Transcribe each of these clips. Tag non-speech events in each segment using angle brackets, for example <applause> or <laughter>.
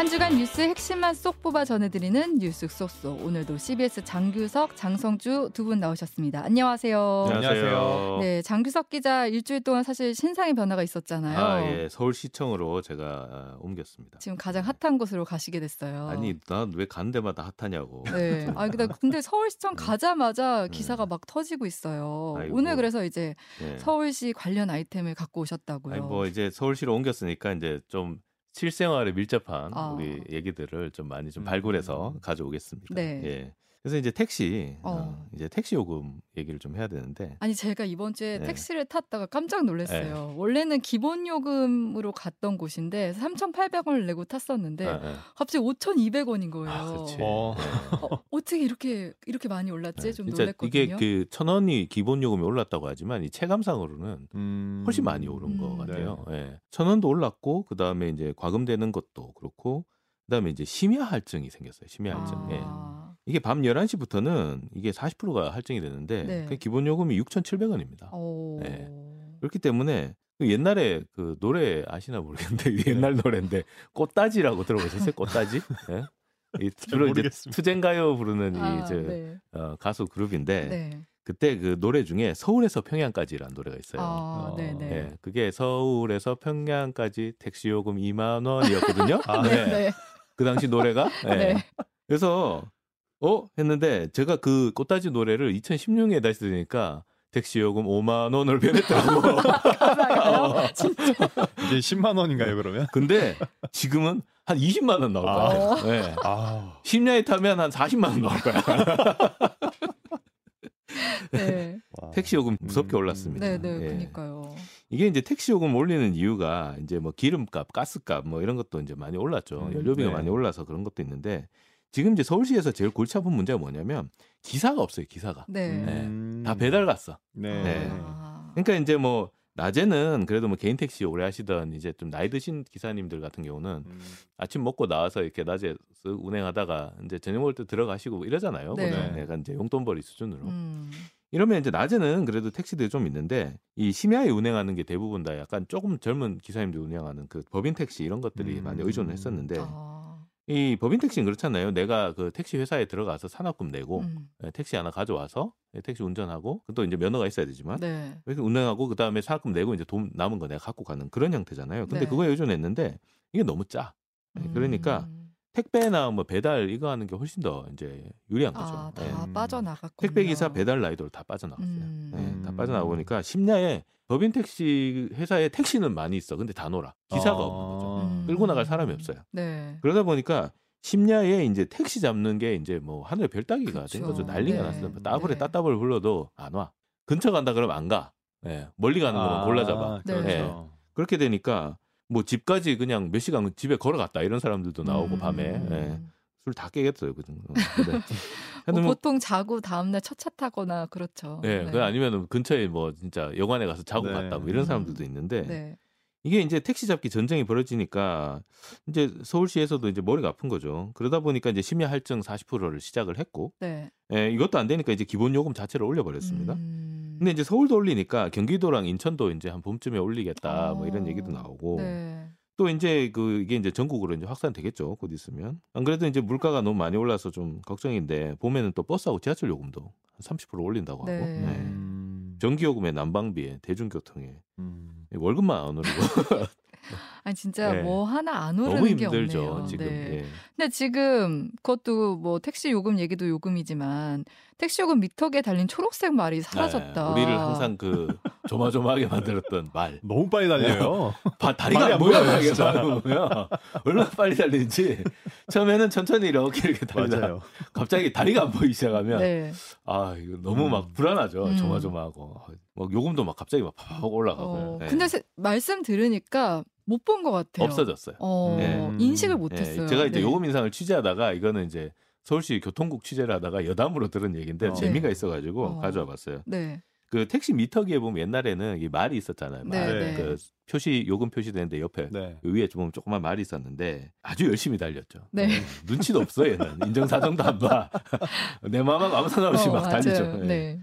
한 주간 뉴스 핵심만 쏙 뽑아 전해드리는 뉴스 쏙쏙. 오늘도 CBS 장규석, 장성주 두 분 나오셨습니다. 안녕하세요. 안녕하세요. 네, 장규석 기자 일주일 동안 사실 신상의 변화가 있었잖아요. 아, 예. 서울시청으로 제가 아, 옮겼습니다. 지금 가장 핫한 곳으로 가시게 됐어요. 아니, 난왜 가는 데마다 핫하냐고. 네. 아, 근데, <laughs> 근데 서울시청 음. 가자마자 음. 기사가 막 터지고 있어요. 아이고. 오늘 그래서 이제 예. 서울시 관련 아이템을 갖고 오셨다고요. 아니, 뭐 이제 서울시로 옮겼으니까 이제 좀 실생활에 밀접한 아. 우리 얘기들을 좀 많이 좀 음. 발굴해서 가져오겠습니다. 네. 예. 그래서 이제 택시, 어. 어, 이제 택시 요금 얘기를 좀 해야 되는데. 아니 제가 이번 주에 네. 택시를 탔다가 깜짝 놀랐어요. 원래는 기본 요금으로 갔던 곳인데 3,800원을 내고 탔었는데 아, 아. 갑자기 5,200원인 거예요. 아. 어. 예. 어, 어 떻게 이렇게 이렇게 많이 올랐지? 예. 좀 놀랐거든요. 이게 그 천 원이 기본 요금이 올랐다고 하지만 이 체감상으로는 음. 훨씬 많이 오른 것 음. 같아요. 예. 천 원도 올랐고 그 다음에 이제 과금되는 것도 그렇고 그 다음에 이제 심야 할증이 생겼어요. 심야 할증. 예. 아, 이게 밤 11시부터는 이게 40%가 할증이 되는데 네. 그 기본 요금이 6,700원입니다. 오. 네. 그렇기 때문에 그 옛날에 그 노래 아시나 모르겠는데 <laughs> 옛날 노래인데 꽃다지라고 들어보셨어요? 꽃다지? 예? 이 <laughs> 주로 이제. 투쟁가요 부르는 아, 이 저, 네. 어, 가수 그룹인데 네. 그때 그 노래 중에 서울에서 평양까지라는 노래가 있어요. 아, 어, 네, 네. 예, 그게 서울에서 평양까지 택시 요금 2만 원이었거든요. <laughs> 아, 네, 예, 네. 그 당시 노래가. 예. 네. 그래서 어 했는데 제가 그 꽃다지 노래를 2016년에 다시 들으니까 택시 요금 5만 원으로 변했더라고. <laughs> 가사가요? 진짜. 이게 10만 원인가요 그러면? 근데 지금은 한 20만 원 나올 거야. 아. 예. 아, 심야에 타면 한 40만 원 나올 거야. <laughs> 네. 와. 택시 요금 무섭게 음. 올랐습니다. 네, 네, 예. 그러니까요. 이게 이제 택시 요금 올리는 이유가 이제 뭐 기름값, 가스값 뭐 이런 것도 이제 많이 올랐죠. 음, 연료비가 네. 많이 올라서 그런 것도 있는데 지금 이제 서울시에서 제일 골치 아픈 문제가 뭐냐면 기사가 없어요. 기사가 네. 음. 다 배달 갔어. 네. 네. 아. 그러니까 이제 뭐 낮에는 그래도 뭐 개인 택시 오래 하시던 이제 좀 나이 드신 기사님들 같은 경우는 음. 아침 먹고 나와서 이렇게 낮에 쓱 운행하다가 이제 저녁 먹을 때 들어가시고 이러잖아요. 네. 그냥 약간 이제 용돈벌이 수준으로. 음. 이러면 이제 낮에는 그래도 택시들이 좀 있는데 이 심야에 운행하는 게 대부분 다 약간 조금 젊은 기사님들 운행하는 그 법인 택시 이런 것들이 음. 많이 의존을 했었는데 아. 이 법인 택시는 그렇잖아요. 내가 그 택시 회사에 들어가서 산업금 내고 음. 예, 택시 하나 가져와서 예, 택시 운전하고 또 이제 면허가 있어야 되지만 네. 이렇게 운행하고 그 다음에 산업금 내고 이제 돈 남은 거 내가 갖고 가는 그런 형태잖아요. 근데 네. 그거에 의존했는데 이게 너무 짜. 예, 그러니까 음. 택배나 뭐 배달 이거 하는 게 훨씬 더 이제 유리한 거죠. 아, 다 예. 음. 빠져나갔군요. 택배 기사 배달 라이더로 다 빠져나갔어요. 음. 예, 다 음. 빠져나가 보니까 심야에 법인 택시 회사에 택시는 많이 있어. 근데 다 놀아. 기사가 아. 없는 거죠. 음. 끌고 나갈 사람이 없어요. 네. 그러다 보니까 심야에 이제 택시 잡는 게 이제 뭐 하늘의 별 따기가 된 그쵸. 거죠. 난리가 네. 났어요. 따블에 네. 따따블 불러도 안 와. 근처 간다 그러면 안 가. 예, 멀리 가는 거만 아, 골라 잡아. 네. 예. 그렇죠. 그렇게 되니까 뭐 집까지 그냥 몇 시간 집에 걸어갔다 이런 사람들도 나오고 음. 밤에 예. 술 다 깨겠어요. 그 정도. 근데 <laughs> 뭐뭐 보통 자고 다음날 첫 차 타거나 그렇죠. 예, 그 아니면 근처에 뭐 진짜 여관에 가서 자고 네. 갔다 뭐 이런 음. 사람들도 있는데 네. 이게 이제 택시 잡기 전쟁이 벌어지니까 이제 서울시에서도 이제 머리가 아픈 거죠. 그러다 보니까 이제 심야 할증 40%를 시작을 했고, 네. 예, 이것도 안 되니까 이제 기본 요금 자체를 올려 버렸습니다. 음. 근데 이제 서울도 올리니까 경기도랑 인천도 이제 한 봄쯤에 올리겠다 뭐 이런 어. 얘기도 나오고 네. 또 이제 그 이게 이제 전국으로 이제 확산되겠죠. 곧 있으면. 안 그래도 이제 물가가 너무 많이 올라서 좀 걱정인데 봄에는 또 버스하고 지하철 요금도 한 30% 올린다고 하고. 네. 네. 음. 전기요금에 난방비에 대중교통에 음. 월급만 안 오르고 <laughs> 아니 진짜 네. 뭐 하나 안 오르는 너무 게 힘들죠 없네요. 지금. 네. 예. 근데 지금 그것도 뭐 택시 요금 얘기도 요금이지만 택시 요금 미터기에 달린 초록색 말이 사라졌다. 네, 우리를 항상 그 조마조마하게 만들었던 말. 너무 빨리 달려요. 바, <laughs> 다리가 안 보여요, 진짜. 보면. 얼마나 빨리 달리는지. 처음에는 천천히 이렇게 이렇게 맞아요. 갑자기 다리가 안 보이기 시작하면 네. 아 이거 너무 음. 막 불안하죠. 음. 조마조마하고 막 요금도 막 갑자기 막 팍 올라가고. 어, 네. 근데 세- 말씀 들으니까 못 본 것 같아요. 없어졌어요. 어, 네. 인식을 음. 못했어요. 예, 제가 이제 네. 요금 인상을 취재하다가 이거는 이제 서울시 교통국 취재를 하다가 여담으로 들은 얘기인데 어. 재미가 네. 있어가지고 어. 가져와 봤어요. 네. 그 택시 미터기에 보면 옛날에는 이 말이 있었잖아요. 말. 네, 네. 그 표시 요금 표시되는데 옆에 네. 위에 좀 조그만 말이 있었는데 아주 열심히 달렸죠. 네. 음, 눈치도 없어 얘는 <laughs> 인정사정도 안 봐. <laughs> 내 마음하고 아무 상관없이 어, 막 달리죠. 맞아요. 예. 네.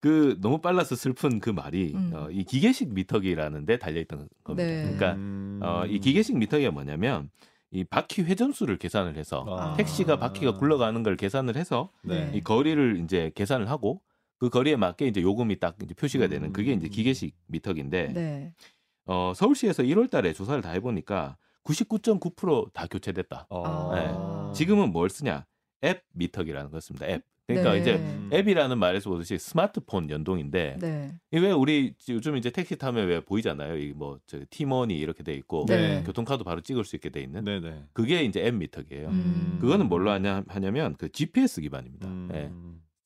그 너무 빨라서 슬픈 그 말이 음. 어, 이 기계식 미터기라는 데 달려 있던 겁니다. 네. 그러니까 음. 어, 이 기계식 미터기가 뭐냐면 이 바퀴 회전수를 계산을 해서 아. 택시가 바퀴가 굴러가는 걸 계산을 해서 네. 이 거리를 이제 계산을 하고 그 거리에 맞게 이제 요금이 딱 이제 표시가 되는 그게 이제 음. 기계식 미터기인데 네. 어, 서울시에서 1월 달에 조사를 다 해보니까 99.9%다 교체됐다. 어. 네. 지금은 뭘 쓰냐? 앱 미터기라는 거 씁니다. 앱. 그러니까 네. 이제 음. 앱이라는 말에서 보듯이 스마트폰 연동인데 네. 이왜 우리 요즘 이제 택시 타면 왜 보이잖아요. 이뭐 티머니 이렇게 돼 있고 네. 교통카드 바로 찍을 수 있게 돼 있는 네네. 그게 이제 앱 미터기예요. 음. 그거는 뭘로 하냐 하냐면 그 GPS 기반입니다. 음.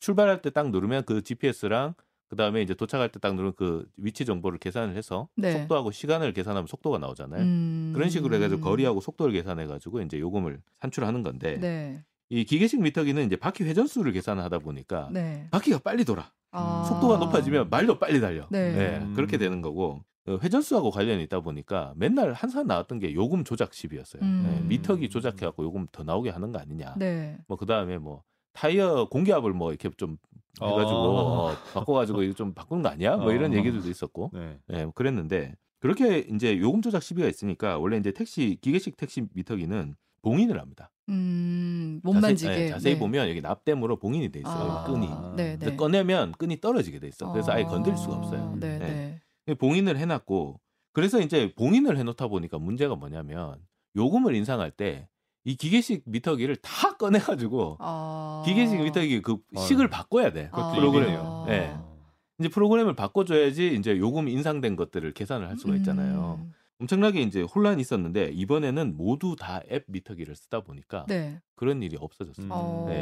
예. 출발할 때 딱 누르면 그 GPS랑 그 다음에 이제 도착할 때 딱 누르면 그 위치 정보를 계산을 해서 네. 속도하고 시간을 계산하면 속도가 나오잖아요. 음. 그런 식으로 해가지고 거리하고 속도를 계산해가지고 이제 요금을 산출하는 건데 네. 이 기계식 미터기는 이제 바퀴 회전수를 계산하다 보니까 네. 바퀴가 빨리 돌아. 아. 속도가 높아지면 말도 빨리 달려. 네. 예, 그렇게 되는 거고 어, 회전수하고 관련이 있다 보니까 맨날 항상 나왔던 게 요금 조작 시비였어요. 음. 예, 미터기 조작해갖고 요금 더 나오게 하는 거 아니냐. 네. 뭐그 다음에 뭐 타이어 공기압을 뭐 이렇게 좀 해가지고 어. 어, 바꿔가지고 이거 좀 바꾸는 거 아니야? 뭐 이런 어. 얘기들도 있었고, 네. 예, 뭐 그랬는데 그렇게 이제 요금 조작 시비가 있으니까 원래 이제 택시 기계식 택시 미터기는 봉인을 합니다. 음. 못 자세- 만지게. 예, 자세히 네. 보면 여기 납땜으로 봉인이 돼 있어요. 아. 끈이. 네, 네. 꺼내면 끈이 떨어지게 돼 있어. 그래서 아예 아. 건들 수가 없어요. 네, 네. 네. 봉인을 해놨고 그래서 이제 봉인을 해놓다 보니까 문제가 뭐냐면 요금을 인상할 때 이 기계식 미터기를 다 <laughs> 꺼내가지고 아. 기계식 미터기 그 식을 바꿔야 돼. 아. 프로그램. 일이네요. 예. 이제 프로그램을 바꿔줘야지 이제 요금 인상된 것들을 계산을 할 수가 있잖아요. 음. 엄청나게 이제 혼란이 있었는데 이번에는 모두 다 앱 미터기를 쓰다 보니까 네. 그런 일이 없어졌습니다. 음.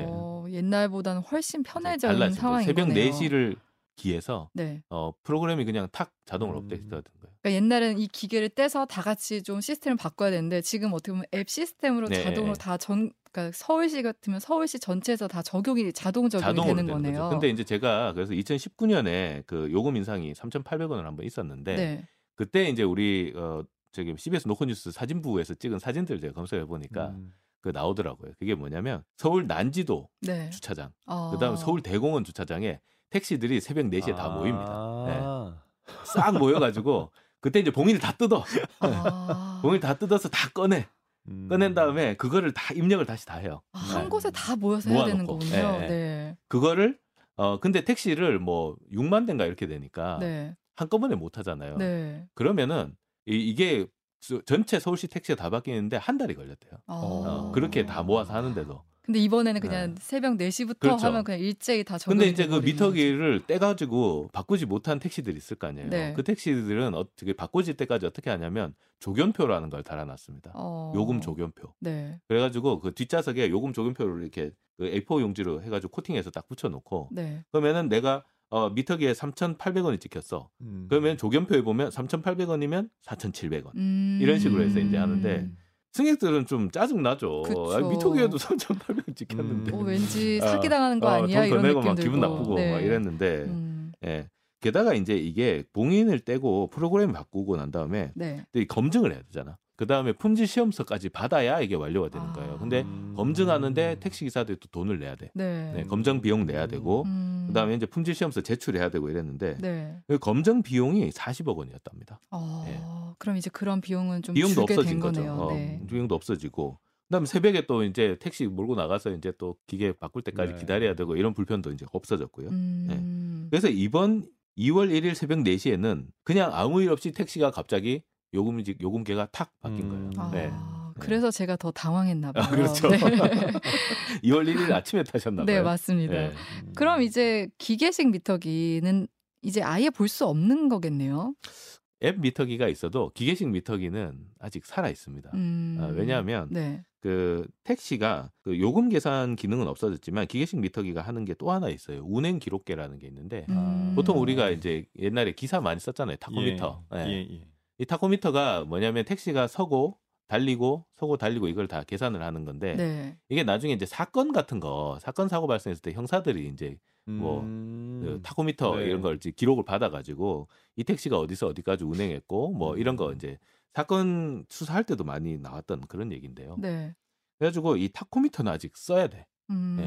어, 옛날보다는 훨씬 편해진. 상황인 새벽 거네요. 4시를 기해서 네. 어, 프로그램이 그냥 탁 자동으로 음. 업데이트가 된 거예요. 그러니까 옛날에는 이 기계를 떼서 다 같이 좀 시스템을 바꿔야 되는데 지금 어떻게 보면 앱 시스템으로 네. 자동으로 다 전 그러니까 서울시 같으면 서울시 전체에서 다 적용이 자동 적용이 자동으로 되는 되는 거네요. 거죠. 근데 이제 제가 그래서 2019년에 그 요금 인상이 3,800원을 한번 있었는데 네. 그때 이제 우리 어 저기 CBS 노컷뉴스 사진부에서 찍은 사진들 제가 검색해 보니까 음. 그 나오더라고요. 그게 뭐냐면 서울 난지도 네. 주차장, 어. 그다음 서울 대공원 주차장에 택시들이 새벽 4시에 다 모입니다. 네. 아. 싹 모여가지고 그때 이제 봉인을 다 뜯어. 아. 봉인을 다 뜯어서 다 꺼내. 음. 꺼낸 다음에 그거를 다 입력을 다시 다 해요. 아, 한 네. 곳에 다 모여서 해야 되는. 거군요. 네, 네. 네. 그거를 어 근데 택시를 뭐 6만 대인가 이렇게 되니까 네. 한꺼번에 못 하잖아요. 네. 그러면은 이, 이게 저- 전체 서울시 택시가 다 바뀌는데 한 달이 걸렸대요. 아. 어, 그렇게 다 모아서 하는데도. 근데 이번에는 그냥 새벽 4시부터 그렇죠. 하면 그냥 일제히 다 적용이 근데 이제 그 미터기를 떼가지고 바꾸지 못한 택시들이 있을 거 아니에요. 네. 그 택시들은 어떻게 바꾸질 때까지 어떻게 하냐면 조견표라는 걸 달아놨습니다. 어. 요금 조견표. 네. 그래가지고 그 뒷좌석에 요금 조견표를 이렇게 그 A4 용지로 해가지고 코팅해서 딱 붙여놓고 네. 그러면은 내가 어, 미터기에 3,800원이 찍혔어. 음. 그러면 조견표에 보면 3,800원이면 4,700원. 음. 이런 식으로 해서 이제 하는데 승객들은 좀 짜증 나죠. 그쵸. 아, 미터기에도 3,800원 찍혔는데. 어, 왠지 아, 사기 당하는 거 어, 아니야 이런 느낌 막 들고. 기분 나쁘고 네. 막 이랬는데 음. 예. 게다가 이제 이게 봉인을 떼고 프로그램 바꾸고 난 다음에 네. 검증을 해야 되잖아. 그 다음에 품질 시험서까지 받아야 이게 완료가 되는 아. 거예요. 근데 음. 검증하는데 택시 기사들이 또 돈을 내야 돼. 네. 네, 검증 비용 내야 되고 음. 그다음에 이제 품질 시험서 제출해야 되고 이랬는데 네. 그 검증 비용이 40억 원이었답니다. 어, 네. 그럼 이제 그런 비용은 좀 비용도 없어진 된 거죠. 어, 네. 비용도 없어지고 그다음에 새벽에 또 이제 택시 몰고 나가서 이제 또 기계 바꿀 때까지 네. 기다려야 되고 이런 불편도 이제 없어졌고요. 음. 그래서 이번 2월 1일 새벽 4시에는 그냥 아무 일 없이 택시가 갑자기 요금 요금계가 탁 바뀐 음. 거예요. 아, 네. 그래서 제가 더 당황했나 봐요. 아, 그렇죠. 네. <laughs> 2월 1일 아침에 타셨나 봐요. 네, 맞습니다. 네. 음. 그럼 이제 기계식 미터기는 이제 아예 볼 수 없는 거겠네요. 앱 미터기가 있어도 기계식 미터기는 아직 살아 있습니다. 음. 아, 왜냐하면 네. 그 택시가 그 요금 계산 기능은 없어졌지만 기계식 미터기가 하는 게 또 하나 있어요. 운행 기록계라는 게 있는데 음. 보통 우리가 이제 옛날에 기사 많이 썼잖아요. 타코미터. 예, 예. 예, 예. 이 타코미터가 뭐냐면 택시가 서고 달리고 서고 달리고 이걸 다 계산을 하는 건데 네. 이게 나중에 이제 사건 같은 거 사건 사고 발생했을 때 형사들이 이제 뭐, 음. 그 타코미터 네. 이런 걸 이제 기록을 받아가지고 이 택시가 어디서 어디까지 운행했고 뭐 이런 거 음. 이제 사건 수사할 때도 많이 나왔던 그런 얘기인데요. 네. 그래가지고 이 타코미터는 아직 써야 돼. 음.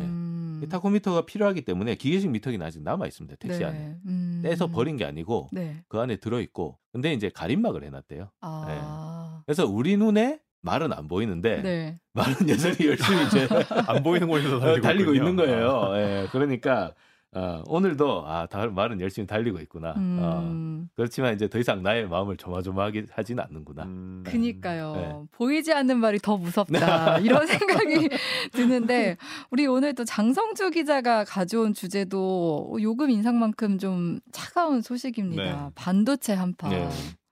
이 타코미터가 필요하기 때문에 기계식 미터기는 아직 남아 있습니다. 택시 네. 안에 음. 떼서 버린 게 아니고 네. 그 안에 들어 있고 근데 이제 가림막을 해놨대요. 아. 그래서 우리 눈에 말은 안 보이는데 네. <laughs> 말은 여전히 열심히 이제 안 보이는 곳에서 달리고, 달리고 있는. 거예요. 예, 그러니까 어, 오늘도 아, 다, 말은 열심히 달리고 있구나. 어, 음. 그렇지만 이제 더 이상 나의 마음을 조마조마하게 하지는 않는구나. 음, 그니까요. 네. 보이지 않는 말이 더 무섭다. <laughs> 이런 생각이 드는데, 우리 오늘 또 장성주 기자가 가져온 주제도 요금 인상만큼 좀 차가운 소식입니다. 네. 반도체 한파. 네.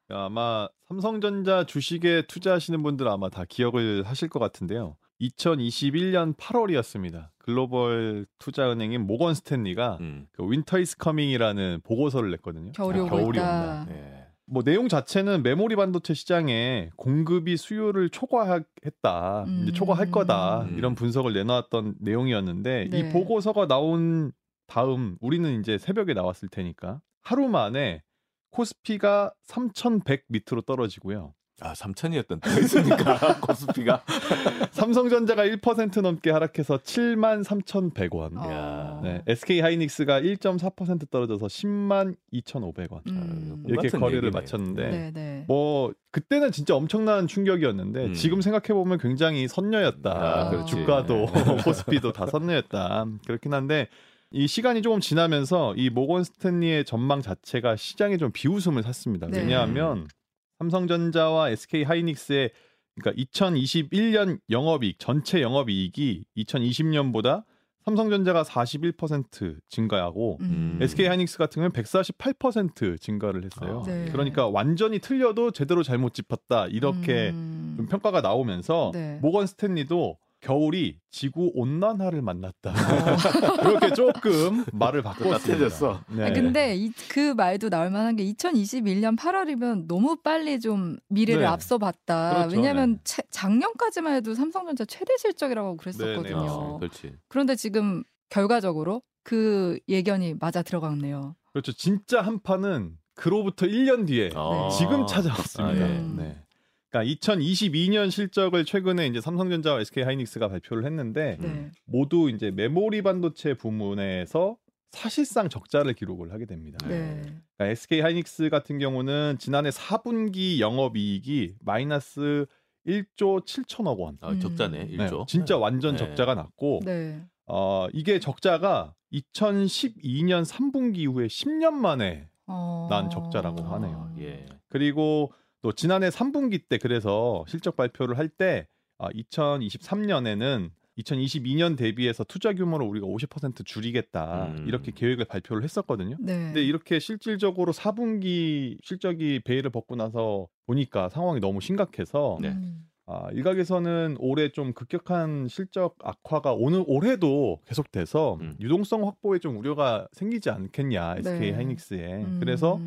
아마 삼성전자 주식에 투자하시는 분들 아마 다 기억을 하실 것 같은데요. 2021년 8월이었습니다. 글로벌 투자은행인 모건 스탠리가 음. 그 Winter is coming이라는 보고서를 냈거든요. 겨울이 아, 겨울이. 온다. 예. 뭐 내용 자체는 메모리 반도체 시장에 공급이 수요를 초과했다. 음. 이제 초과할 거다. 음. 이런 분석을 내놓았던 내용이었는데 네. 이 보고서가 나온 다음 우리는 이제 새벽에 나왔을 테니까 하루 만에 코스피가 3,100 밑으로 떨어지고요. 아, 3천이었던 때가 있습니까? 코스피가. <laughs> <laughs> 삼성전자가 1% 넘게 하락해서 7만 3,100원. 어. 야. 네, SK 하이닉스가 1.4% 떨어져서 10만 2,500원. 음. 이렇게 똑같은 거래를 얘기네요. 마쳤는데 네, 네. 뭐 그때는 진짜 엄청난 충격이었는데 음. 지금 생각해 보면 굉장히 선녀였다. 아. 주가도 네. <laughs> 코스피도 다 선녀였다. 그렇긴 한데 이 시간이 조금 지나면서 이 모건 스탠리의 전망 자체가 시장에 좀 비웃음을 샀습니다. 네. 왜냐하면 삼성전자와 SK 하이닉스의 그러니까 2021년 영업이익 전체 영업이익이 2020년보다 삼성전자가 41% 증가하고 음. SK 하이닉스 같은 경우는 148% 증가를 했어요. 아, 네. 그러니까 완전히 틀려도 제대로 잘못 짚었다 이렇게 음. 좀 평가가 나오면서 네. 모건 스탠리도 겨울이 지구 온난화를 만났다 <laughs> 이렇게 조금 말을 바꿨습니다. 네. 아, 근데 이, 그 말도 나올 만한 게 2021년 8월이면 너무 빨리 좀 미래를 네. 앞서 봤다. 그렇죠. 왜냐하면 네. 채- 작년까지만 해도 삼성전자 최대 실적이라고 그랬었거든요. 네, 네, 어, 그렇지. 그런데 지금 결과적으로 그 예견이 맞아 들어갔네요. 그렇죠. 진짜 한파는 그로부터 1년 뒤에 아. 지금 찾아왔습니다. 아, 예. 네. 그러니까 2022년 실적을 최근에 이제 삼성전자와 SK 하이닉스가 발표를 했는데 음. 네. 모두 이제 메모리 반도체 부문에서 사실상 적자를 기록을 하게 됩니다. 네. 그러니까 SK 하이닉스 같은 경우는 지난해 4분기 영업이익이 마이너스 1조 7천억 원. 아, 적자네. 음. 네, 1조. 진짜 완전 네. 적자가 났고 네. 어, 이게 적자가 2012년 3분기 이후에 10년 만에 어... 난 적자라고 하네요. 예. 그리고 또 지난해 3분기 때 그래서 실적 발표를 할때 아, 2023년에는 2022년 대비해서 투자 규모를 우리가 50% 줄이겠다 음. 이렇게 계획을 발표를 했었거든요. 네. 근데 이렇게 실질적으로 4분기 실적이 베일을 벗고 나서 보니까 상황이 너무 심각해서 네. 음. 아, 일각에서는 올해 좀 급격한 실적 악화가 오늘 올해도 계속돼서 음. 유동성 확보에 좀 우려가 생기지 않겠냐 SK 네. 하이닉스에 음. 그래서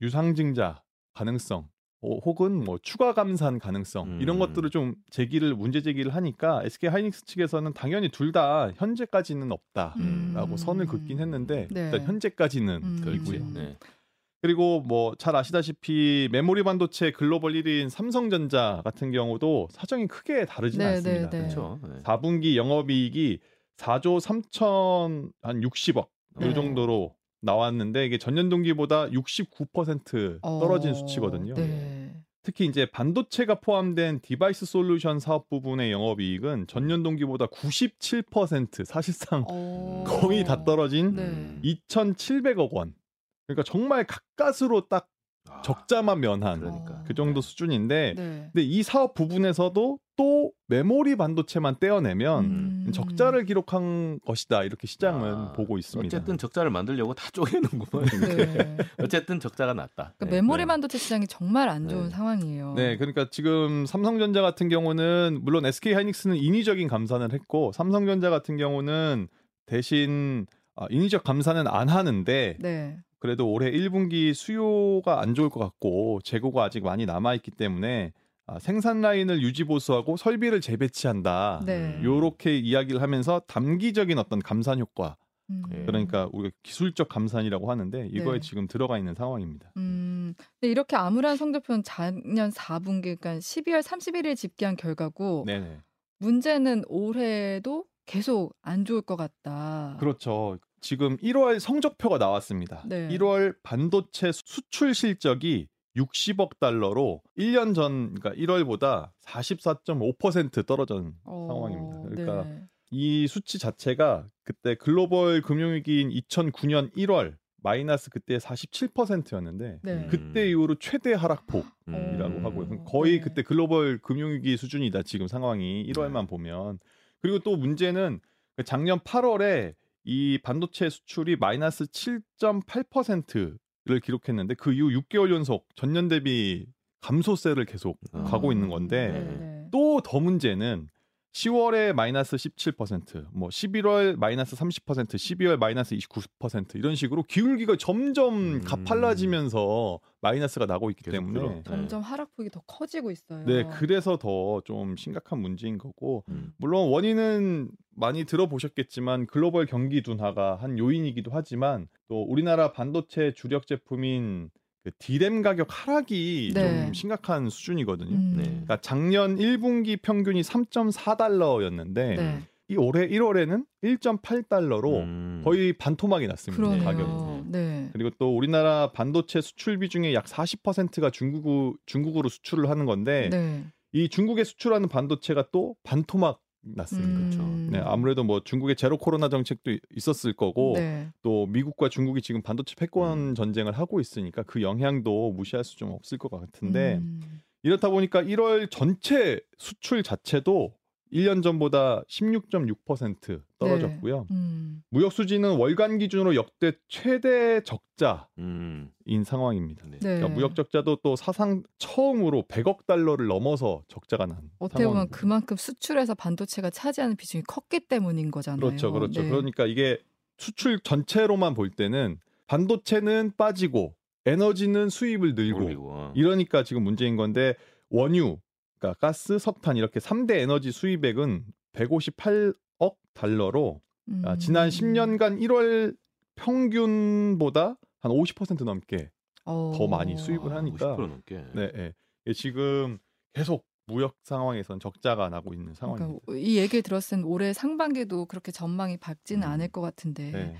유상증자 가능성 어, 혹은 뭐 추가 감산 가능성 음. 이런 것들을 좀 제기를 문제 제기를 하니까 SK 하이닉스 측에서는 당연히 둘 다 현재까지는 없다라고 음. 선을 긋긴 했는데 네. 일단 현재까지는 음. 이고요. 네. 그리고 뭐 잘 아시다시피 메모리 반도체 글로벌 1위인 삼성전자 같은 경우도 사정이 크게 다르진 네, 않습니다. 네, 네. 그렇죠. 네. 4분기 영업이익이 4조 3천 한 60억 네. 이 정도로 나왔는데 이게 전년 동기보다 69% 떨어진 어, 수치거든요. 네. 특히 이제 반도체가 포함된 device solution 사업 부분의 영업 이익은 전년 동기보다 97% 사실상 어... 거의 다 떨어진 네. 음. 2,700억 원. 그러니까 정말 가까스로 딱 아, 적자만 면한 그러니까. 그 정도 수준인데 네. 근데 이 사업 부분에서도 또 메모리 반도체만 떼어내면 음. 적자를 기록한 것이다 이렇게 시장은 아, 보고 있습니다. 어쨌든 적자를 만들려고 다 쪼개는구만. 네. <laughs> 어쨌든 적자가 났다. 그러니까 네. 메모리 네. 반도체 시장이 정말 안 좋은 네. 상황이에요. 네, 그러니까 지금 삼성전자 같은 경우는 물론 SK 하이닉스는 인위적인 감산을 했고 삼성전자 같은 경우는 대신 아, 인위적 감산은 안 하는데 네. 그래도 올해 1분기 수요가 안 좋을 것 같고 재고가 아직 많이 남아 있기 때문에 아, 생산 라인을 유지 보수하고 설비를 재배치한다. 네. 요렇게 이야기를 하면서 단기적인 어떤 감산 효과 음. 예. 그러니까 우리가 기술적 감산이라고 하는데 이거에 네. 지금 들어가 있는 상황입니다. 음. 근데 이렇게 암울한 성적표는 작년 4분기 그러니까 12월 31일 집계한 결과고 네네. 문제는 올해도 계속 안 좋을 것 같다. 그렇죠. 지금 1월 성적표가 나왔습니다. 네. 1월 반도체 수출 실적이 60억 달러로 1년 전 그러니까 1월보다 44.5% 떨어진 어, 상황입니다. 그러니까 네. 이 수치 자체가 그때 글로벌 금융위기인 2009년 1월 마이너스 그때 47%였는데 네. 그때 이후로 최대 하락폭이라고 음. 하고요. 거의 네. 그때 글로벌 금융위기 수준이다 지금 상황이 1월만 보면 그리고 또 문제는 그 작년 8월에 이 반도체 수출이 마이너스 7.8%를 기록했는데 그 이후 6개월 연속 전년 대비 감소세를 계속 아. 가고 있는 건데 네, 네. 또더 문제는 10월에 마이너스 17%, 뭐 11월 마이너스 30%, 12월 마이너스 29% 이런 식으로 기울기가 점점 음. 가팔라지면서 마이너스가 나고 있기 때문에. 점점 하락폭이 더 커지고 있어요. 네, 그래서 더 좀 심각한 문제인 거고 음. 물론 원인은 많이 들어보셨겠지만 글로벌 경기 둔화가 한 요인이기도 하지만 또 우리나라 반도체 주력 제품인 그 디램 가격 하락이 네. 좀 심각한 수준이거든요. 음. 네. 그러니까 작년 1분기 평균이 3.4달러였는데 네. 이 올해 1월에는 1.8달러로 음. 거의 반토막이 났습니다. 그러네요. 가격이. 네. 그리고 또 우리나라 반도체 수출 비 중에 약 40%가 중국 중국으로 수출을 하는 건데 네. 이 중국에 수출하는 반도체가 또 반토막 났습니다. 그렇죠. 음. 네, 아무래도 뭐 중국의 제로 코로나 정책도 있었을 거고 네. 또 미국과 중국이 지금 반도체 패권 음. 전쟁을 하고 있으니까 그 영향도 무시할 수 좀 없을 것 같은데 음. 이렇다 보니까 1월 전체 수출 자체도 1년 전보다 16.6% 떨어졌고요. 음. 무역 수지는 월간 기준으로 역대 최대 적자인 음. 상황입니다. 네. 네. 그러니까 무역 적자도 또 사상 처음으로 100억 달러를 넘어서 적자가 난 어떻게 보면 상황입니다. 그만큼 수출에서 반도체가 차지하는 비중이 컸기 때문인 거잖아요. 그렇죠, 그렇죠. 네. 그러니까 이게 수출 전체로만 볼 때는 반도체는 빠지고 에너지는 수입을 늘고 올리고. 어. 이러니까 지금 문제인 건데 원유, 그러니까 가스, 석탄 이렇게 3대 에너지 수입액은 158억 달러로 음. 아, 지난 10년간 1월 평균보다 한 50% 넘게 어. 더 많이 수입을 하니까 50% 넘게. 네, 네. 이게 지금 계속 무역 상황에선 적자가 나고 있는 상황입니다. 그러니까 이 얘기를 들었을 땐 올해 상반기도 그렇게 전망이 밝지는 음. 않을 것 같은데 네.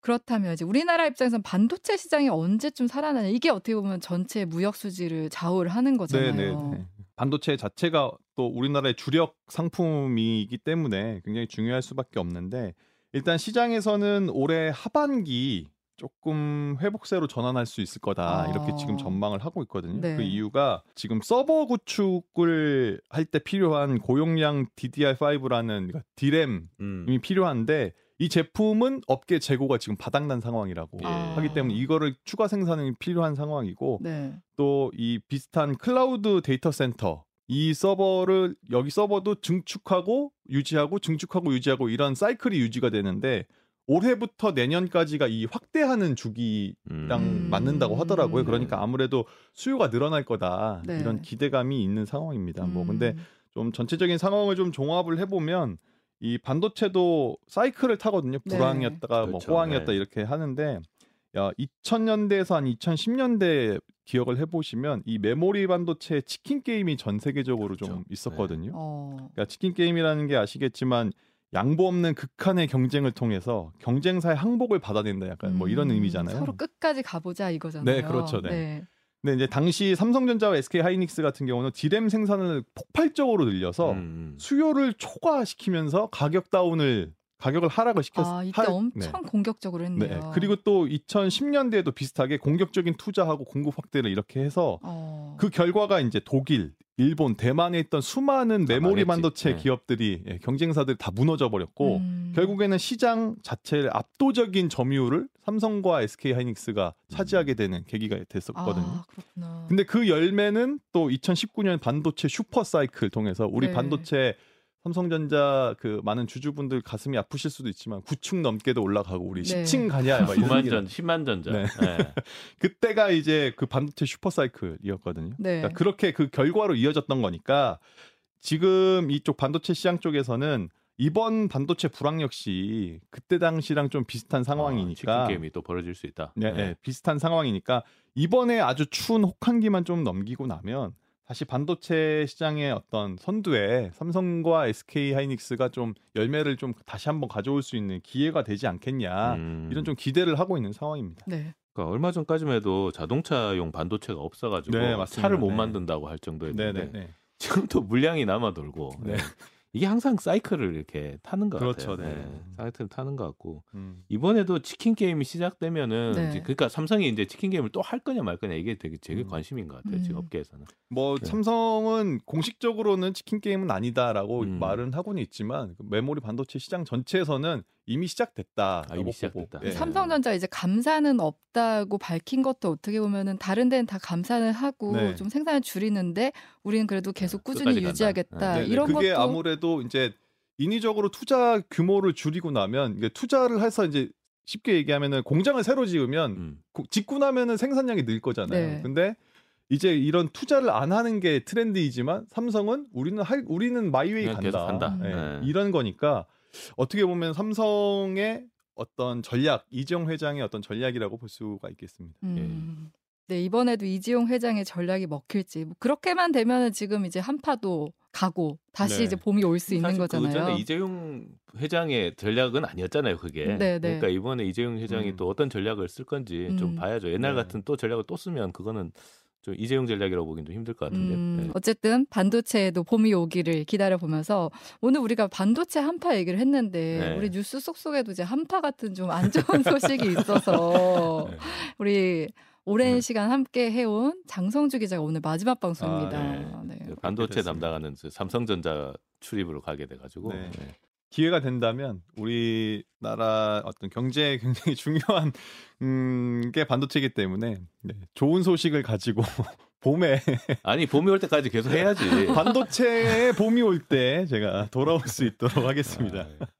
그렇다면 이제 우리나라 입장에서는 반도체 시장이 언제쯤 살아나냐 이게 어떻게 보면 전체 무역 수지를 좌우를 하는 거잖아요. 네, 네, 네. 반도체 자체가 또 우리나라의 주력 상품이기 때문에 굉장히 중요할 수밖에 없는데 일단 시장에서는 올해 하반기 조금 회복세로 전환할 수 있을 거다 아. 이렇게 지금 전망을 하고 있거든요. 네. 그 이유가 지금 서버 구축을 할 때 필요한 고용량 DDR5라는 그러니까 디램이 음. 필요한데 이 제품은 업계 재고가 지금 바닥난 상황이라고 예. 아. 하기 때문에 이거를 추가 생산이 필요한 상황이고 네. 또이 비슷한 클라우드 데이터 센터 이 서버를 여기 서버도 증축하고 유지하고 증축하고 유지하고 이런 사이클이 유지가 되는데 올해부터 내년까지가 이 확대하는 주기랑 음. 맞는다고 하더라고요. 그러니까 아무래도 수요가 늘어날 거다 네. 이런 기대감이 있는 상황입니다. 뭐 음. 근데 좀 전체적인 상황을 좀 종합을 해보면 이 반도체도 사이클을 타거든요. 네. 불황이었다가 뭐 그렇죠. 호황이었다 네. 이렇게 하는데 야, 2000년대에서 한 2010년대 기억을 해보시면 이 메모리 반도체 치킨 게임이 전 세계적으로 좀 그렇죠. 있었거든요. 어. 그러니까 치킨 게임이라는 게 아시겠지만 양보 없는 극한의 경쟁을 통해서 경쟁사의 항복을 받아낸다 약간 뭐 이런 음, 의미잖아요. 서로 끝까지 가보자 이거잖아요. 네, 그렇죠. 네. 근데 이제 당시 삼성전자와 SK 하이닉스 같은 경우는 디램 생산을 폭발적으로 늘려서 음. 수요를 초과시키면서 가격 다운을 가격을 하락을 시켰 아 이때 할- 엄청 네. 공격적으로 했네요. 네. 그리고 또 2010년대에도 비슷하게 공격적인 투자하고 공급 확대를 이렇게 해서 어. 그 결과가 이제 독일, 일본, 대만에 있던 수많은 다 메모리 망했지. 반도체 네. 기업들이 예, 경쟁사들 다 무너져 버렸고 음. 결국에는 시장 자체를 압도적인 점유율을 삼성과 SK 하이닉스가 차지하게 되는 계기가 됐었거든요. 아, 그렇구나. 근데 그 열매는 또 2019년 반도체 슈퍼 사이클 통해서 우리 네. 반도체 삼성전자 그 많은 주주분들 가슴이 아프실 수도 있지만 9층 넘게도 올라가고 우리 네. 10층 가냐 막 이런 9만 얘기를 전, 10만 전자. 네. 네. <laughs> 그때가 이제 그 반도체 슈퍼 사이클이었거든요. 네. 그러니까 그렇게 그 결과로 이어졌던 거니까 지금 이쪽 반도체 시장 쪽에서는 이번 반도체 불황 역시 그때 당시랑 좀 비슷한 어, 상황이니까 치킨 게임이 또 벌어질 수 있다. 네, 네, 비슷한 상황이니까 이번에 아주 추운 혹한기만 좀 넘기고 나면 다시 반도체 시장의 어떤 선두에 삼성과 SK 하이닉스가 좀 열매를 좀 다시 한번 가져올 수 있는 기회가 되지 않겠냐 음. 이런 좀 기대를 하고 있는 상황입니다. 네. 그러니까 얼마 전까지만 해도 자동차용 반도체가 없어가지고 네. 차를 못 네. 만든다고 할 정도였는데 네네네. 지금 또 물량이 남아 돌고 네. 이게 항상 사이클을 이렇게 타는 것 그렇죠, 같아요. 네. 사이클을 타는 것 같고 음. 이번에도 치킨 게임이 시작되면은 네. 이제 그러니까 삼성이 이제 치킨 게임을 또 할 거냐 말 거냐 이게 되게 제일 음. 관심인 것 같아요. 지금 음. 업계에서는. 뭐 네. 삼성은 공식적으로는 치킨 게임은 아니다라고 음. 말은 하고는 있지만 그 메모리 반도체 시장 전체에서는 이미 시작됐다. 아, 이미 시작됐다. 네. 삼성전자 이제 감사는 없다고 밝힌 것도 어떻게 보면은 다른 데는 다 감사는 하고 네. 좀 생산을 줄이는데 우리는 그래도 계속 네, 꾸준히. 유지하겠다. 네, 네, 이런 그게 것도 아무래도 이제 인위적으로 투자 규모를 줄이고 나면 이게 투자를 해서 이제 쉽게 얘기하면은 공장을 새로 지으면 음. 고- 짓고 나면은 생산량이 늘 거잖아요. 네. 근데 이제 이런 투자를 안 하는 게 트렌드이지만 삼성은 우리는 할 우리는 마이웨이 간다. 계속 간다. 네, 네. 이런 거니까 어떻게 보면 삼성의 어떤 전략 이재용 회장의 어떤 전략이라고 볼 수가 있겠습니다. 음. 네, 이번에도 이지용 회장의 전략이 먹힐지 뭐 그렇게만 되면은 지금 이제 한파도 가고 다시 네. 이제 봄이 올 수 있는 사실 거잖아요. 그 전에 이재용 회장의 전략은 아니었잖아요, 그게. 네, 네. 그러니까 이번에 이재용 회장이 음. 또 어떤 전략을 쓸 건지 좀 음. 봐야죠. 옛날 네. 같은 또 전략을 또 쓰면 그거는 좀 이재용 전략이라고 보기는 좀 힘들 것 같은데. 음, 네. 어쨌든 반도체에도 봄이 오기를 기다려 보면서 오늘 우리가 반도체 한파 얘기를 했는데 네. 우리 뉴스 속속에도 이제 한파 같은 좀 안 좋은 <laughs> 소식이 있어서 네. 우리 오랜 네. 시간 함께 해온 장성주 기자가 오늘 마지막 방송입니다. 아, 네. 그 반도체. 담당하는 그 삼성전자 출입으로 가게 돼가지고. 기회가 된다면 우리나라 어떤 경제에 굉장히 중요한 <laughs> 음, 게 반도체이기 때문에 네, 좋은 소식을 가지고 <laughs> 봄에 <laughs> 아니 봄이 올 때까지 계속 해야지. 반도체의 봄이 올 때 제가 돌아올 수 있도록 하겠습니다. 아,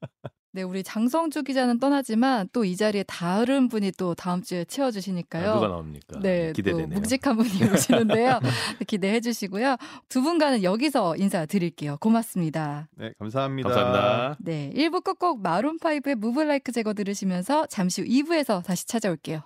네, 우리 장성주 기자는 떠나지만 또 이 자리에 다른 분이 또 다음 주에 채워주시니까요. 아, 누가 나옵니까? 네, 또 기대되네요. 묵직한 분이 <laughs> 오시는데요. <laughs> 기대해 주시고요. 두 분과는 여기서 인사드릴게요. 고맙습니다. 네, 감사합니다. 감사합니다. 네, 1부 끝곡 마룬5의 무브 라이크 제거 들으시면서 잠시 후 2부에서 다시 찾아올게요.